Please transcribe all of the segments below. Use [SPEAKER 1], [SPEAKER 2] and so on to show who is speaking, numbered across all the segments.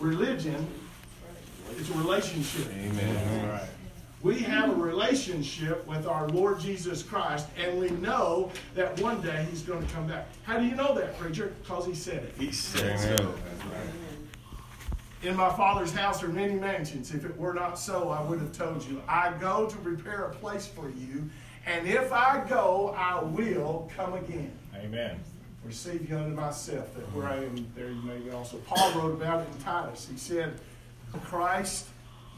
[SPEAKER 1] Religion is a relationship.
[SPEAKER 2] Amen. Right.
[SPEAKER 1] We have a relationship with our Lord Jesus Christ, and we know that one day He's going to come back. How do you know that, preacher? Because He said it.
[SPEAKER 2] He said so.
[SPEAKER 3] That's right.
[SPEAKER 1] In my Father's house are many mansions. If it were not so, I would have told you. I go to prepare a place for you, and if I go, I will come again.
[SPEAKER 3] Amen.
[SPEAKER 1] Receive you unto myself, that where I am, there you may be also. Paul wrote about it in Titus. He said, Christ,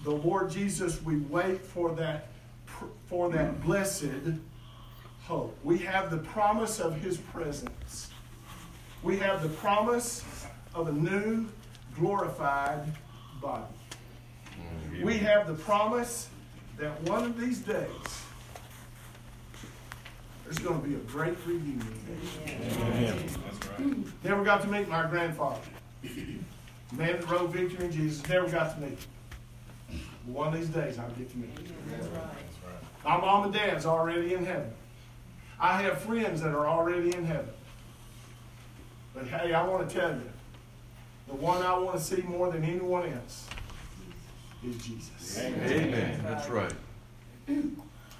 [SPEAKER 1] the Lord Jesus, we wait for that for that blessed hope. We have the promise of his presence. We have the promise of a new glorified body. Mm, we have the promise that one of these days there's going to be a great reunion.
[SPEAKER 3] Amen. That's right.
[SPEAKER 1] Never got to meet my grandfather. Man that rode victory in Jesus. Never got to meet him. One of these days I'll get to meet him.
[SPEAKER 3] That's right.
[SPEAKER 1] My mom and dad's already in heaven. I have friends that are already in heaven. But hey, I want to tell you, the one I want to see more than anyone else is Jesus.
[SPEAKER 2] Amen. That's right.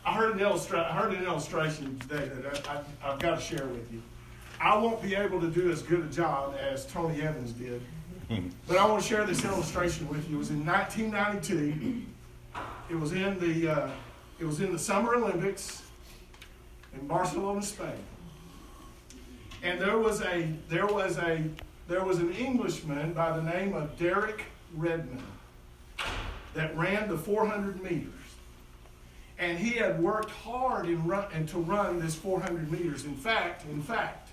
[SPEAKER 1] I heard an, illustra- I heard an illustration today that I, I, I've got to share with you. I won't be able to do as good a job as Tony Evans did, but I want to share this illustration with you. It was in 1992. It was in the uh, it was in the Summer Olympics in Barcelona, Spain. And there was a there was a there was an Englishman by the name of Derek Redmond that ran the 400 meters and he had worked hard in run, and to run this 400 meters. In fact, in fact,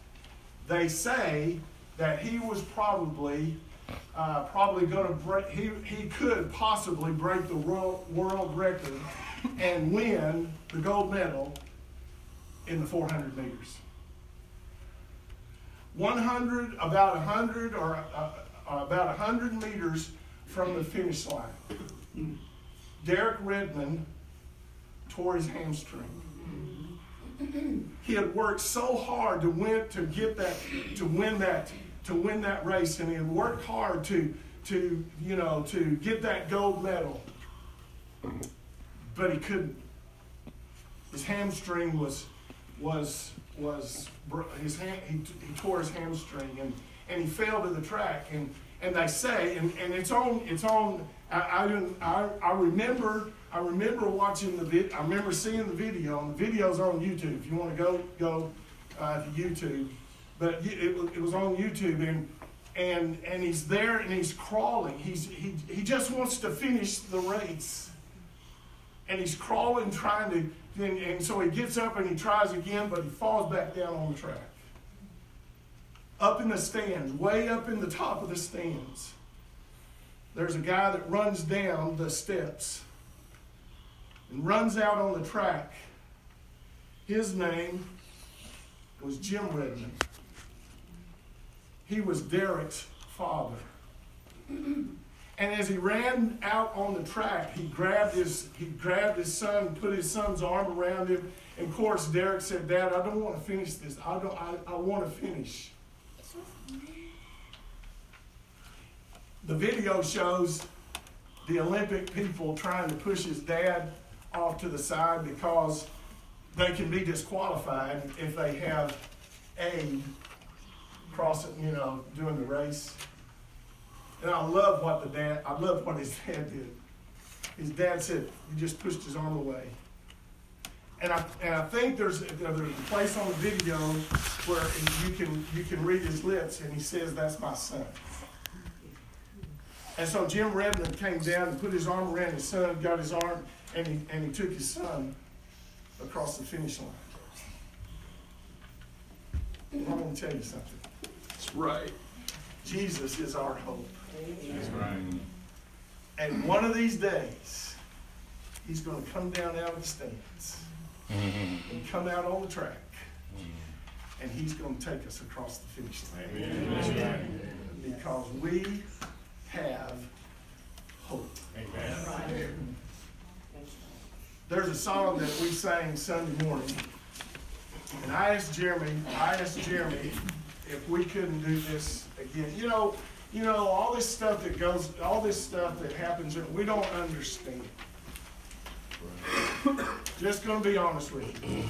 [SPEAKER 1] they say that he was probably uh, probably going to break. He he could possibly break the world world record and win the gold medal in the 400 meters. 100 about 100 or uh, uh, about 100 meters from the finish line. Derek Redmond tore his hamstring. He had worked so hard to win to get that to win that to win that race, and he had worked hard to to you know to get that gold medal, but he couldn't. His hamstring was was was his hand, he, he tore his hamstring and and he fell to the track and and they say and, and it's on it's on I I, didn't, I I remember I remember watching the. I remember seeing the video, and the video's on YouTube. If you want to go go uh, to YouTube, but it, it was on YouTube, and and and he's there and he's crawling. He's he he just wants to finish the race, and he's crawling, trying to. And, and so he gets up and he tries again, but he falls back down on the track. Up in the stands, way up in the top of the stands, there's a guy that runs down the steps and runs out on the track. His name was Jim Redmond. He was Derek's father. And as he ran out on the track, he grabbed his he grabbed his son, put his son's arm around him. And of course, Derek said, "Dad, I don't want to finish this. I don't. I, I want to finish." The video shows the Olympic people trying to push his dad off to the side because they can be disqualified if they have aid crossing, you know, doing the race. And I love what the dad, I love what his dad did. His dad said, he just pushed his arm away. And I, and I think there's, there's a place on the video where you can, you can read his lips, and he says, That's my son. And so Jim Redmond came down and put his arm around his son, got his arm, and he, and he took his son across the finish line. And I'm going to tell you something.
[SPEAKER 2] That's right.
[SPEAKER 1] Jesus is our hope.
[SPEAKER 3] That's right.
[SPEAKER 1] And one of these days, he's going to come down out of the stands mm-hmm. and come out on the track. Mm-hmm. And he's going to take us across the finish line.
[SPEAKER 3] Amen.
[SPEAKER 1] Because we have hope.
[SPEAKER 3] Amen.
[SPEAKER 1] There's a song that we sang Sunday morning. And I asked Jeremy, I asked Jeremy if we couldn't do this again. You know, you know, all this stuff that goes, all this stuff that happens, we don't understand. Just gonna be honest with you.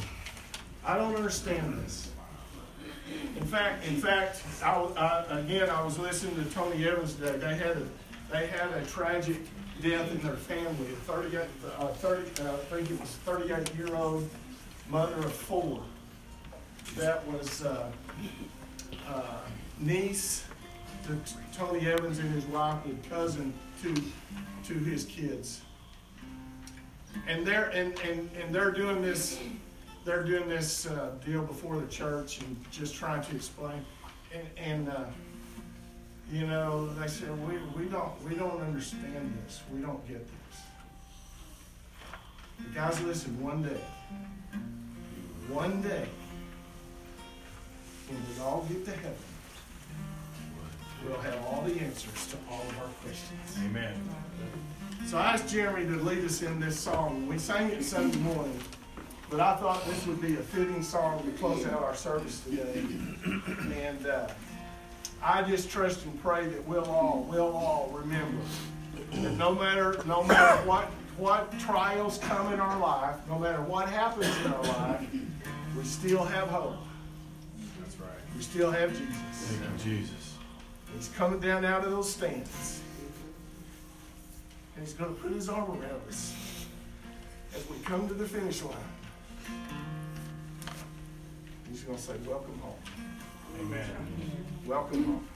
[SPEAKER 1] I don't understand this. In fact, in fact, I, again, I was listening to Tony Evans today. They had a, they had a tragic death in their family. A 38, uh, 30, uh, I think it was 38 year old mother of four. That was uh, uh, niece to Tony Evans and his wife, and cousin to to his kids. And they're and, and, and they're doing this they're doing this uh, deal before the church and just trying to explain. And, and uh, you know, they said we, we don't we don't understand this. We don't get this. But guys, listen. One day, one day, when we all get to heaven, we'll have all the answers to all of our questions.
[SPEAKER 3] Amen.
[SPEAKER 1] So I asked Jeremy to lead us in this song. We sang it Sunday morning. But I thought this would be a fitting song to close out our service today. And uh, I just trust and pray that we'll all, we'll all remember that no matter, no matter what, what trials come in our life, no matter what happens in our life, we still have hope.
[SPEAKER 3] That's right.
[SPEAKER 1] We still have Jesus.
[SPEAKER 2] Thank you, Jesus.
[SPEAKER 1] He's coming down out of those stands. And he's going to put his arm around us as we come to the finish line. He's going to say, Welcome home.
[SPEAKER 3] Amen.
[SPEAKER 1] Welcome home.